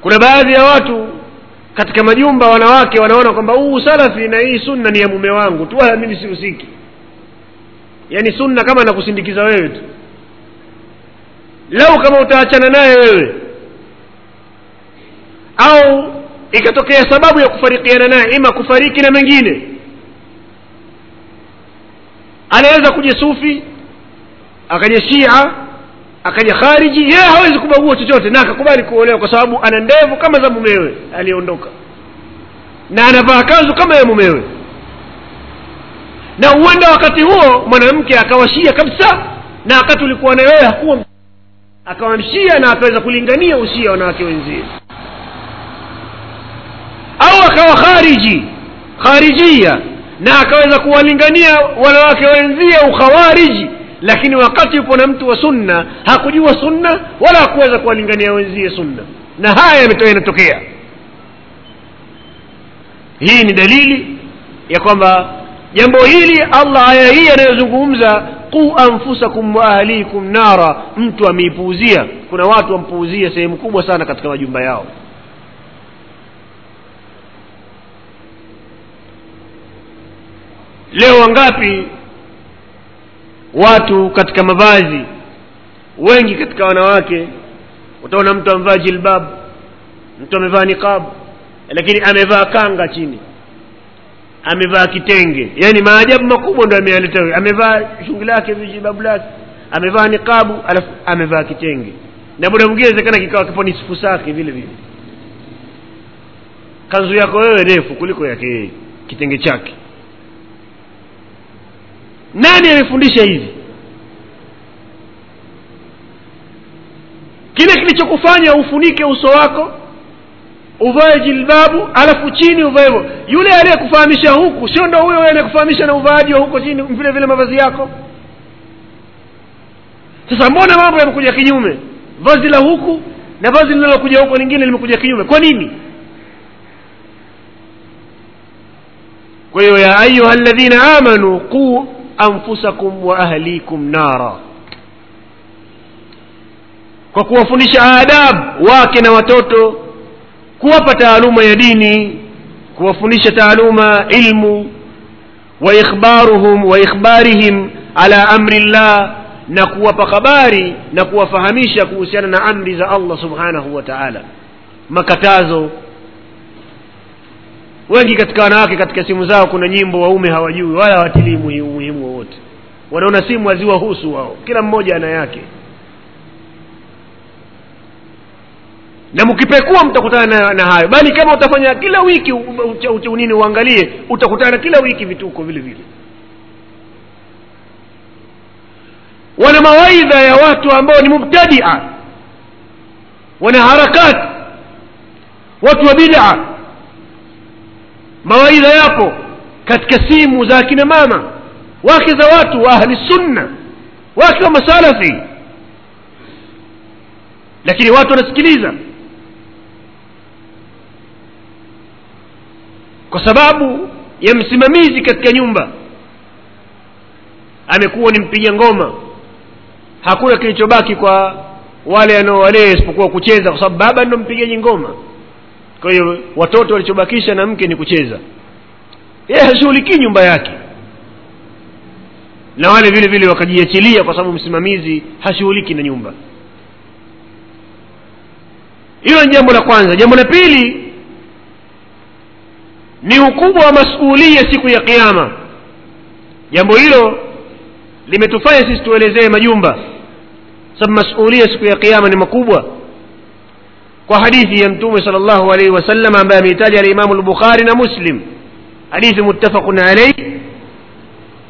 kuna baadhi ya watu katika majumba wanawake wanaona kwamba huu salafi na hii sunna ni ya mume wangu tu wala mimi sihusiki. Yaani sunna kama nakusindikiza wewe tu. Lau kama utaachana naye wewe. Au ikatokea sababu ya kufarikiana naye ima kufariki na mengine. Anaweza kuja sufi akaja shia akaja khariji yeye hawezi kubagua chochote na akakubali kuolewa kwa sababu ana ndevu kama za mumewe aliyeondoka na anavaa kanzu kama ya mumewe. Na huenda wakati huo mwanamke akawashia kabisa na wakati ulikuwa na wewe hakuwa akawamshia na akaweza kulingania ushia wanawake wenzie. Au akawa khariji kharijia na akaweza kuwalingania wanawake wenzie ukhawariji lakini wakati yupo na mtu wa sunna hakujua sunna wala hakuweza kuwalingania wenzie sunna. Na haya yametokea hii ni dalili ya kwamba jambo hili allah aya hii anayozungumza qu anfusakum wa ahlikum nara mtu ameipuuzia. Kuna watu wampuuzia sehemu kubwa sana katika majumba yao. Leo wangapi watu katika mavazi wengi katika wanawake. Utaona mtu amevaa jilbab mtu amevaa niqab lakini amevaa kanga chini amevaa kitenge. Yaani maajabu makubwa ndo ameyaleta huyo amevaa shungi lake vijibabu lake amevaa niqabu alafu amevaa kitenge. Na muda mwingine wezekana kikawa kipo ni sifu sake vile vile. Kanzu yako wewe refu kuliko yake kitenge chake nani amefundisha hivi? Kile kilichokufanya ufunike uso wako uvae jilbabu alafu chini uvae yule aliyekufahamisha huku sio ndo huyo anayekufahamisha na uvaaji wa huko chini vile vile mavazi yako? Sasa mbona mambo yamekuja kinyume? Vazi la huku na vazi linalokuja huko lingine limekuja kinyume. Kwa nini? Kwa hiyo ya ayuha ladhina amanu quu anfusakum wa ahlikum nara. Kwa kuwafundisha adabu wake na watoto kuwapa taaluma ya dini kuwafundisha taaluma ilmu wa ikhbaruhum ala amri llah na kuwapa habari na kuwafahamisha kuhusiana na amri za allah subhanahu wa taala. Makatazo. Wengi katika wanawake katika simu zao kuna nyimbo waume hawajui wala hawatilii wowote wanaona simu haziwahusu wao. Kila mmoja ana yake. Na mkipekua mtakutana na, na hayo. Bali kama utafanya kila wiki nini uangalie utakutana kila wiki vituko vile vile. Wana mawaidha ya watu ambao ni mubtadia. Wana harakati. Watu wa bid'a. Mawaidha yapo katika simu za akina mama wake za watu wa ahli sunna wake wa masalafi. Lakini watu wanasikiliza. Kwa sababu ya msimamizi katika nyumba amekuwa ni mpiga ngoma. Hakuna kilichobaki kwa wale anaowalea isipokuwa kucheza kwa sababu baba ndo mpigaji ngoma. Kwa hiyo watoto walichobakisha na mke ni kucheza. Yeye hashughulikii nyumba yake na wale vile vile wakajiachilia kwa sababu msimamizi hashughuliki na nyumba. Hilo ni jambo la kwanza. Jambo la pili ni ukubwa wa masuulia siku ya kiama jambo hilo limetufanya sisi tuelezee majumba. Sababu masuulia siku ya kiama ni makubwa. Kwa hadithi ya mtume sal llahu alaihi wasallam ambaye ameitaja alimamu lbukhari na muslim. Hadithi muttafaqun alaih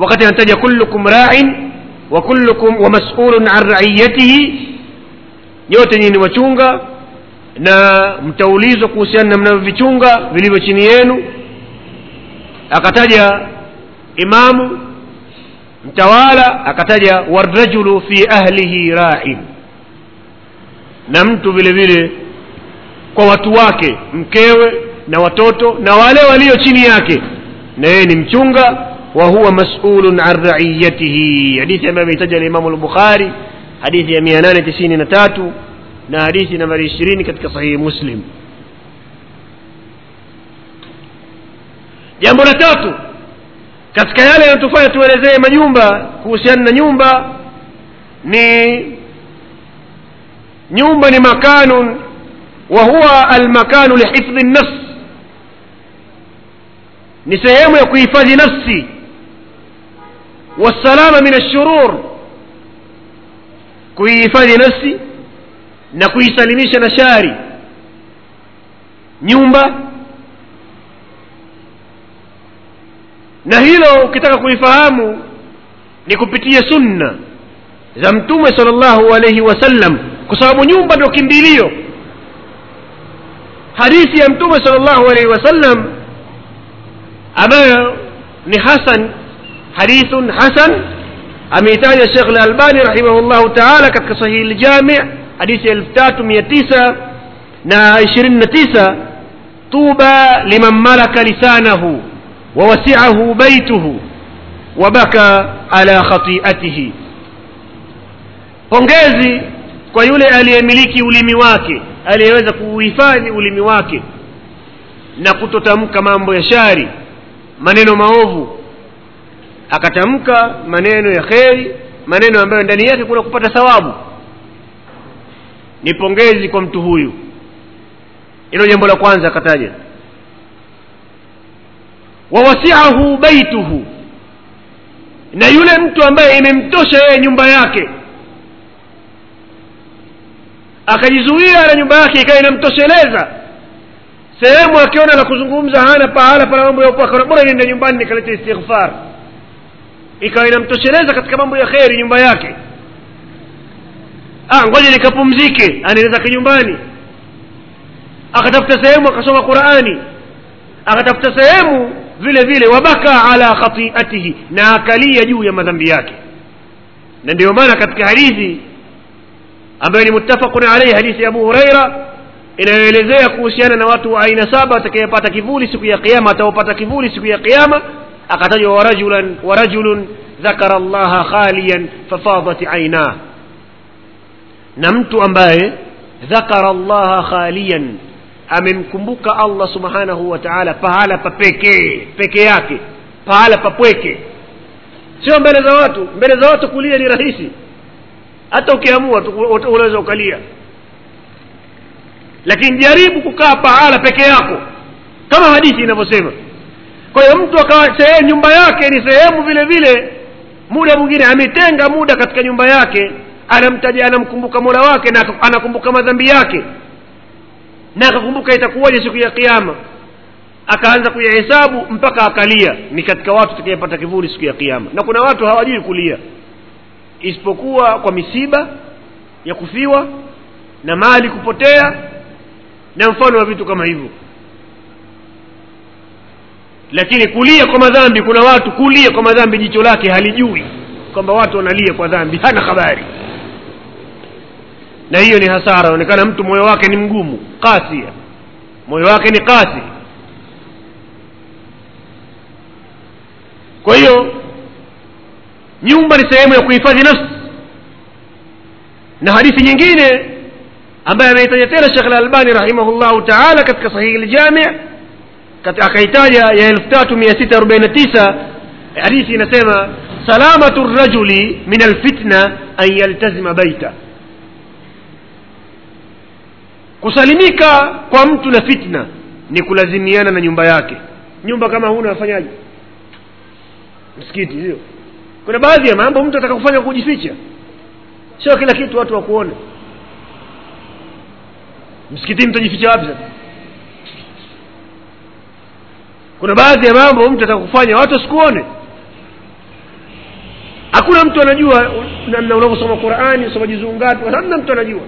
wakati anataja kullukum rain wa kullukum wa masulun an raiyatihi nyote nyini wachunga na mtaulizwa kuhusiana na mnavyovichunga vilivyo chini yenu. Akataja imamu mtawala akataja warajulu fi ahlihi rain na mtu vile vile kwa watu wake mkewe na watoto na wale walio chini yake na yeye ni mchunga وهو مسؤول عن رعيته. حديث ما يتجه الإمام البخاري حديث يميانان تسين نتاتو نهديث نمر عشرين كتك صحيح مسلم. جامو نتاتو كتك يالي نتفاية ولزي ما نيومبا كوسيان نيومبا ني نيومبا مكان وهو المكان لحفظ النص نسيهم يكو يفاذي نفسي. Wassalama min ashurur kuihifadhi nafsi na kuisalimisha na shari nyumba na hilo ukitaka kuifahamu ni kupitia sunna za mtume sala llahu alaihi wasallam kwa sababu nyumba ndio kimbilio hadithi ya mtume sala llahu alaihi wasallam ambayo ni hasan hadithun hasan ameitaja Sheikh Al-Albani rahimahullahu ta'ala katika sahihi al-Jami' hadithi 3929 tuba liman malaka lisanahu wa wasi'ahu baituhu wa baka ala khati'atihi pongezi kwa yule aliyemiliki ulimi wake aliyeweza kuuhifadhi ulimi wake na kutotamka mambo ya shari maneno maovu akatamka maneno ya kheri maneno ambayo ndani yake kuna kupata thawabu. Ni pongezi kwa mtu huyu. Hilo jambo la kwanza akataja. Wawasiahu baituhu. Na yule mtu ambaye imemtosha yeye nyumba yake. Akajizuia na nyumba yake ikawa inamtosheleza. Sehemu akiona na kuzungumza hana pahala pana mambo ya upaka bora niende nyumbani nikaleta istighfar ikawa inamtosheleza katika mambo ya kheri nyumba yake. Ah ngoja nikapumzike. Anaenda zake nyumbani. Akatafuta sehemu akasoma qurani. Akatafuta sehemu vile vile wabaka ala khatiatihi na akalia juu ya madhambi yake. Na ndio maana katika hadithi ambayo ni muttafaqun alaihi hadithi ya abu huraira inayoelezea kuhusiana na watu wa aina saba watakayepata kivuli siku ya kiama ataopata kivuli siku ya kiama أقتدي ورجلا ورجل ذكر الله خاليا ففاضت عيناه. نمت أمباي ذكر الله خاليا. أمن كمبك الله سبحانه وتعالى فهالا ببكي بكياكي فهالا ببكي سيو مبلا ذواتو مبلا ذواتو كلية لرئيسي. حتى ukiamua unaweza ukalia lakini jaribu kukaa pahala peke yako kama hadithi inavyosema kwa hiyo mtu akawa nyumba yake ni sehemu vile vile muda mwingine ametenga muda katika nyumba yake anamtaja anamkumbuka mola wake na anakumbuka madhambi yake. Na akakumbuka itakuwaje siku ya kiama akaanza kuyahesabu mpaka akalia. Ni katika watu tutakayepata kivuli siku ya kiama na kuna watu hawajui kulia. Isipokuwa kwa misiba ya kufiwa na mali kupotea na mfano wa vitu kama hivyo lakini kulia kwa madhambi kuna watu kulia kwa madhambi jicho lake halijui kwamba watu wanalia kwa dhambi hana habari. Na hiyo ni hasara inaonekana mtu moyo wake ni mgumu kasia moyo wake ni kasi kwa hiyo nyumba ni sehemu ya kuhifadhi nafsi. Na hadithi nyingine ambaye ameitaja tena shekh lalbani rahimahullahu taala katika sahihi ljami akaitaja ya elfu tatu mia sita arobaini na tisa hadithi inasema salamatu rajuli min alfitna an yaltazima baita. Kusalimika kwa mtu na fitna ni kulazimiana na nyumba yake. Nyumba kama huna wafanyaje msikiti sio? Kuna baadhi ya mambo mtu ataka kufanya kujificha. Sio kila kitu watu wakuone. Msikitini mtajificha wapi sasa kuna baadhi ya mambo mtu atakufanya watu wasikuone. Hakuna mtu anajua namna unavyosoma qurani usomaji juzuu ngapi hamna mtu anajua.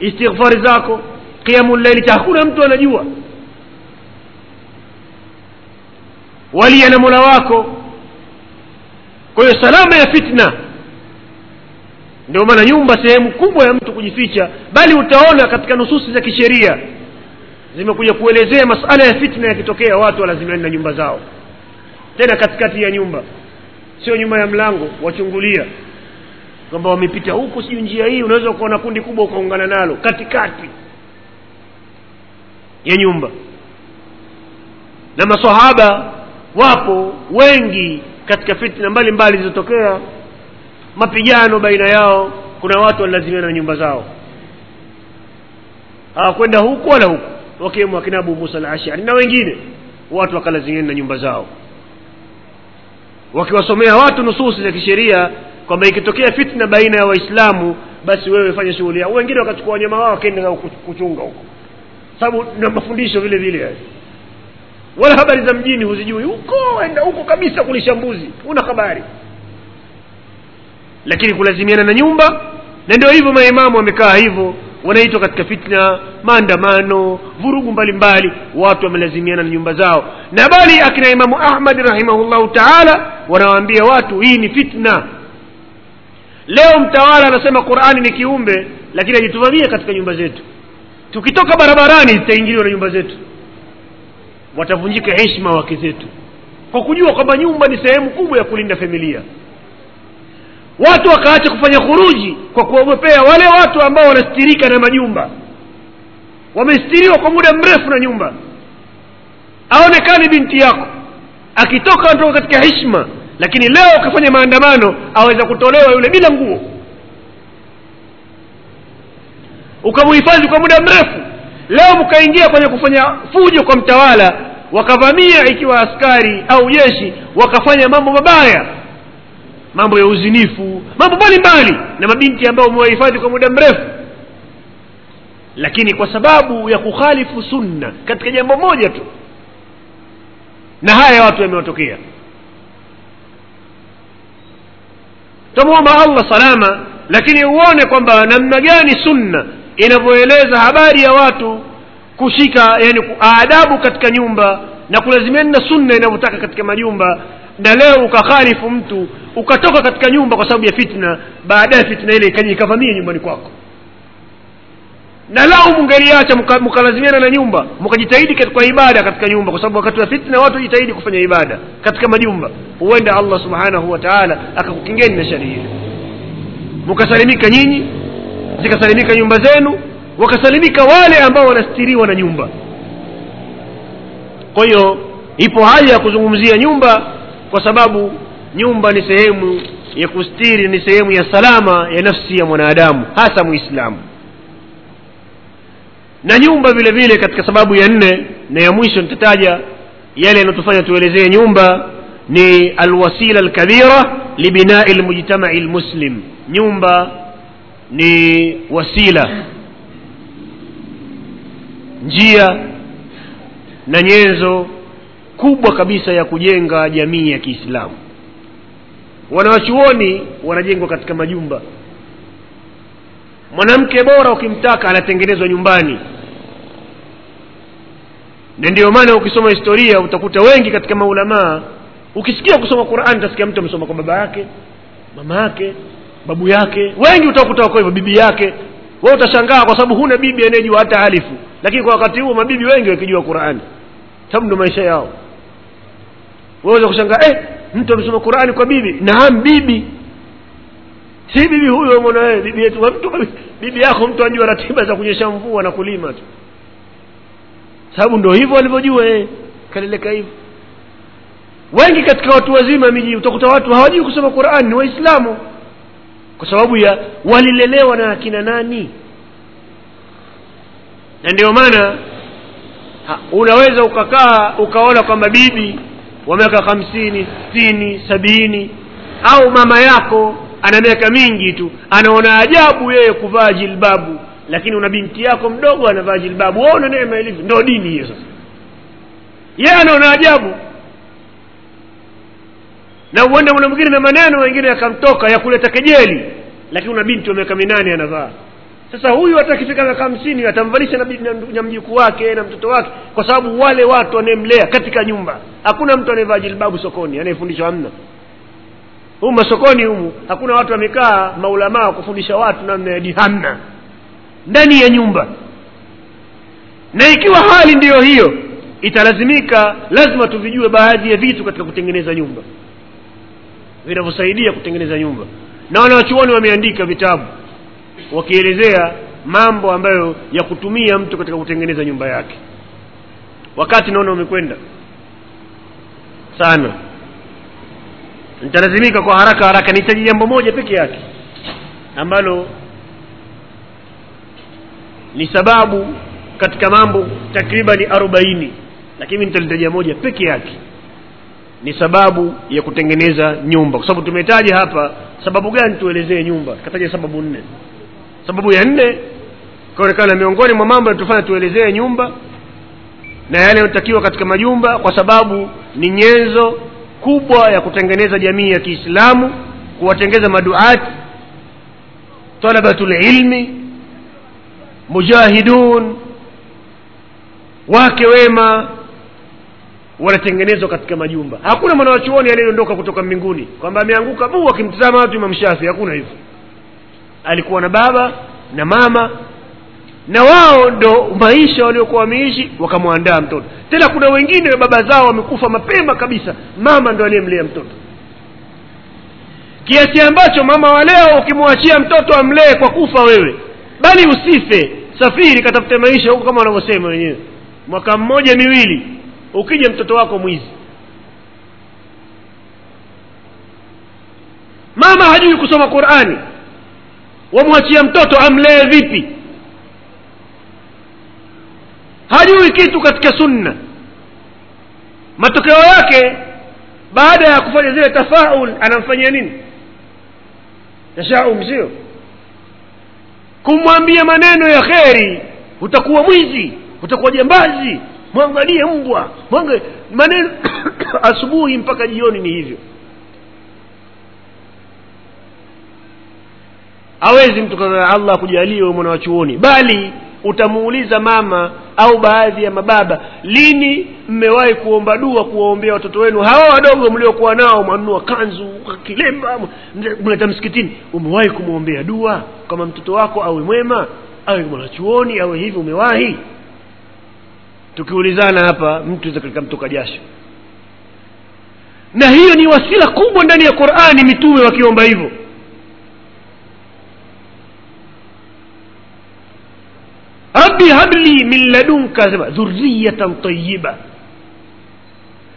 Istighfari zako qiamu llaili hakuna mtu anajua. Walia na mola wako. Kwa hiyo salama ya fitna. Ndio maana nyumba sehemu kubwa ya mtu kujificha bali utaona katika nususi za kisheria zimekuja kuelezea masala ya fitna yakitokea watu walazimiani na nyumba zao. Tena katikati ya nyumba sio nyuma ya mlango wachungulia kwamba wamepita huku siyo njia hii. Unaweza ukaona kundi kubwa ukaungana nalo katikati ya nyumba na masahaba wapo wengi katika fitna mbalimbali zilizotokea. Mapigano baina yao kuna watu walilazimiana na nyumba zao hawakwenda huku wala huku wakiwemo wakina abu musa al ashari na wengine. Watu wakalazimiana na nyumba zao. Wakiwasomea watu nususi za kisheria kwamba ikitokea fitna baina ya waislamu basi wewe fanya shughuli yao wengine wakachukua wanyama wao wakaenda kuchunga huko. Sababu na mafundisho vile vile wala habari za mjini huzijui. Huko enda huko kabisa kulisha mbuzi. Una habari. Lakini kulazimiana na nyumba na ndio hivyo maimamu wamekaa hivyo wanaitwa katika fitna maandamano vurugu mbalimbali watu wamelazimiana na nyumba zao. Na bali akina imamu ahmad rahimahullahu taala wanawaambia watu hii ni fitna. Leo mtawala anasema qurani ni kiumbe lakini ajituvamia katika nyumba zetu. Tukitoka barabarani zitaingiliwa na nyumba zetu. Watavunjika heshima wake zetu. Kwa kujua kwamba nyumba ni sehemu kubwa ya kulinda familia watu wakaacha kufanya khuruji kwa kuogopea wale watu ambao wanastirika na majumba. Wamestiriwa kwa muda mrefu na nyumba. Aonekani binti yako. Akitoka anatoka katika hishma lakini leo ukifanya maandamano aweza kutolewa yule bila nguo. Ukamuhifadhi kwa muda mrefu. Leo mkaingia kwenye kufanya fujo kwa mtawala wakavamia ikiwa askari au jeshi wakafanya mambo mabaya mambo ya uzinifu mambo mbalimbali na mabinti ambao umewahifadhi kwa muda mrefu. Lakini kwa sababu ya kukhalifu sunna katika jambo moja tu na haya watu yamewatokea. Tamwomba allah salama lakini uone kwamba namna gani sunna inavyoeleza habari ya watu kushika yani adabu katika nyumba na kulazimiana na sunna inavyotaka katika majumba na leo ukakhalifu mtu ukatoka katika nyumba kwa sababu ya fitna baadaye fitna ile ikaja ikavamia nyumbani kwako. Na lau mungeliacha mkalazimiana na nyumba mkajitahidi kwa ibada katika nyumba kwa sababu wakati wa fitna watu jitahidi kufanya ibada katika majumba. Huenda allah subhanahu wa taala akakukingeni na shari hili mkasalimika nyinyi zikasalimika nyumba zenu wakasalimika wale ambao wanastiriwa na nyumba. Kwa hiyo ipo haja ya kuzungumzia nyumba kwa sababu nyumba ni sehemu ya kustiri ni sehemu ya salama ya nafsi ya mwanadamu hasa muislamu. Na nyumba vile vile katika sababu ya nne na ya mwisho nitataja yale yanayotufanya tuelezee nyumba ni alwasila alkabira libinai lmujtamai lmuslim nyumba ni wasila njia na nyenzo kubwa kabisa ya kujenga jamii ya kiislamu wanawachuoni wanajengwa katika majumba. Mwanamke bora ukimtaka anatengenezwa nyumbani. Na ndio maana ukisoma historia utakuta wengi katika maulamaa ukisikia kusoma qurani utasikia mtu amesoma kwa baba yake mama yake babu yake. Wengi utakuta wako hivyo bibi yake. We utashangaa kwa sababu huna bibi anayejua hata alifu lakini kwa wakati huo mabibi wengi wakijua qurani sababu ndo maisha yao. Waweza kushangaa eh, mtu amesoma qurani kwa bibi naam bibi. Si bibi huyo mwana wewe bibi yetu. Mtu bibi yako mtu anajua ratiba za kunyesha mvua na kulima tu. Sababu ndo hivyo walivyojua eh, kaleleka hivyo. Wengi katika watu wazima miji utakuta watu hawajui kusoma qurani ni waislamu. Kwa sababu ya walilelewa na akina nani. Na ndio maana unaweza ukakaa ukaona kwamba bibi wa miaka hamsini sitini sabini. Au mama yako ana miaka mingi tu anaona ajabu yeye kuvaa jilbabu lakini una binti yako mdogo anavaa jilbabu. Waona neema ilivyo? Ndo dini hiyo sasa. Yeye anaona ajabu. Na huenda mwana mwingine na maneno wengine yakamtoka ya kuleta kejeli lakini una binti wa miaka minane anavaa sasa huyu hata akifika miaka hamsini atamvalisha na, na, mjukuu wake na mtoto wake kwa sababu wale watu wanayemlea katika nyumba. Hakuna mtu anayevaa jilbabu sokoni anayefundishwa hamna. Humu masokoni humu hakuna watu wamekaa maulamaa kufundisha watu namna ya hamna ndani ya nyumba. Na ikiwa hali ndiyo hiyo italazimika lazima tuvijue baadhi ya vitu katika kutengeneza nyumba. Vinavyosaidia kutengeneza nyumba. Na wanawachuoni wameandika vitabu wakielezea mambo ambayo ya kutumia mtu katika kutengeneza nyumba yake. Wakati naona umekwenda sana nitalazimika kwa haraka haraka nihitaji jambo moja peke yake ambalo ni sababu katika mambo takribani arobaini lakini nitalitaja moja peke yake ni sababu ya kutengeneza nyumba. Kwa sababu tumetaja hapa sababu gani tuelezee nyumba? Kataja sababu nne sababu ya nne ikaonekana miongoni mwa mambo yanatufanya tuelezee nyumba na yale yanayotakiwa katika majumba kwa sababu ni nyenzo kubwa ya kutengeneza jamii ya kiislamu kuwatengeza maduati talabatul ilmi mujahidun wake wema wanatengenezwa katika majumba. Hakuna mwanawachuoni aliyeondoka kutoka mbinguni kwamba ameanguka. Buu akimtizama watu imamshafi hakuna hivyo alikuwa na baba na mama na wao ndo maisha waliokuwa wameishi wakamwandaa mtoto. Tena kuna wengine baba zao wamekufa mapema kabisa mama ndo aliyemlea mtoto. Kiasi ambacho mama wa leo ukimwachia mtoto amlee kwa kufa wewe bali usife safiri katafute maisha huko kama wanavyosema wenyewe. Mwaka mmoja miwili ukija mtoto wako mwizi. Mama hajui kusoma qurani wamwachia mtoto amlee vipi? Hajui kitu katika sunna. Matokeo yake baada ya kufanya zile tafaul anamfanyia nini? Tashaum sio? Kumwambia maneno ya kheri utakuwa mwizi utakuwa jambazi mwangalie mbwa mwangalie maneno asubuhi mpaka jioni ni hivyo hawezi mtu allah akujalie wewe mwana wa chuoni bali utamuuliza mama au baadhi ya mababa lini mmewahi kuomba dua kuwaombea watoto wenu? Hawa wadogo mliokuwa nao mwanunua kanzu kilemba mleta msikitini. Umewahi kumwombea dua kama mtoto wako awe mwema awe mwanachuoni awe hivi umewahi? Tukiulizana hapa mtu katika mtoka jasho na hiyo ni wasila kubwa ndani ya qurani mitume wakiomba hivyo rabbi habli min ladunka sema dhurriyatan tayiba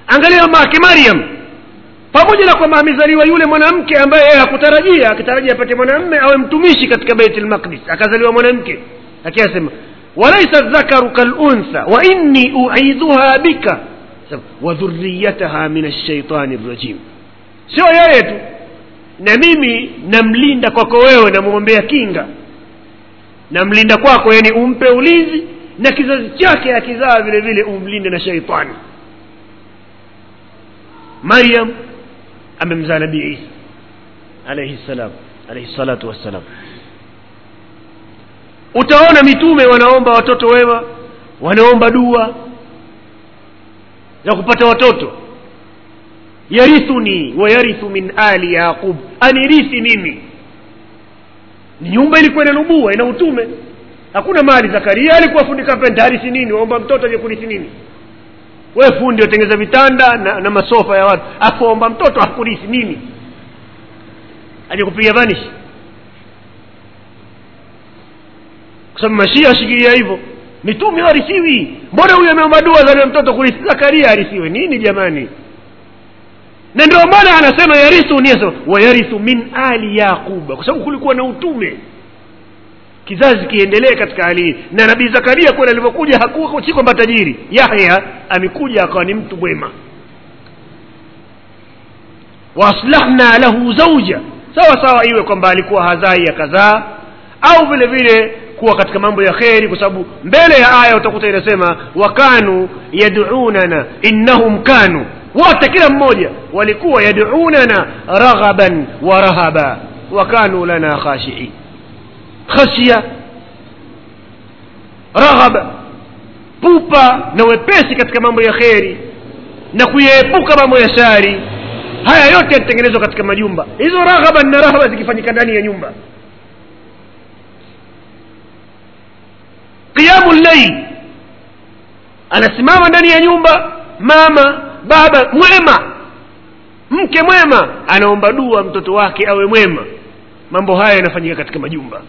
angalia mama mariam. Pamoja na kwamba amezaliwa yule mwanamke ambaye yeye hakutarajia akitarajia apate mwanamme awe mtumishi katika beit lmaqdis akazaliwa mwanamke. Akiasema walaisa dhakaru kaluntha wa inni uidhuha bika. Wa dhuriyataha min alshaitani rajim. Sio yeye tu. Na mimi namlinda kwako wewe namwombea kinga namlinda kwako yani umpe ulinzi na kizazi chake akizaa vile vile umlinde na shaitani. Maryam amemzaa nabii isa alayhi salam alayhi salatu wassalam. Utaona mitume wanaomba watoto wema wanaomba dua za kupata watoto. Yarithuni wayarithu min ali yaqub. Anirithi mimi nyumba ilikuwa ina ina utume. Hakuna mali. Zakaria alikuwa fundi kapenta nini? Waomba mtoto aje kurithi nini? We fundi watengeza vitanda na, na masofa ya watu. Afu waomba mtoto akurithi nini? Aje kupiga vanishi kwa sababu mashia ashikilia hivyo. Mitume harisiwi mbona huyu ameomba dua za mtoto kurithi zakaria harisiwe nini jamani na ndio maana anasema yarithu ni asema wayarithu min ali yaquba kwa sababu kulikuwa na utume. Kizazi kiendelee katika hali hii. Na nabii zakaria kweli alivyokuja hakuwa si kwamba tajiri. Yahya amekuja akawa ni mtu mwema. Waaslahna lahu zauja sawa sawa iwe kwamba alikuwa hazai akazaa au vile vile kuwa katika mambo ya kheri kwa sababu mbele ya aya utakuta inasema wakanu yadunana innahum kanu. Wote kila mmoja walikuwa yadunana raghaban wa rahaba wakanu lana khashiin khashya raghaba pupa na wepesi katika mambo ya kheri na kuyaepuka mambo ya shari haya yote yalitengenezwa katika majumba hizo raghaban na rahaba zikifanyika ndani ya nyumba qiyamu llail anasimama ndani ya nyumba mama baba mwema mke mwema anaomba dua mtoto wake awe mwema. Mambo haya yanafanyika katika majumba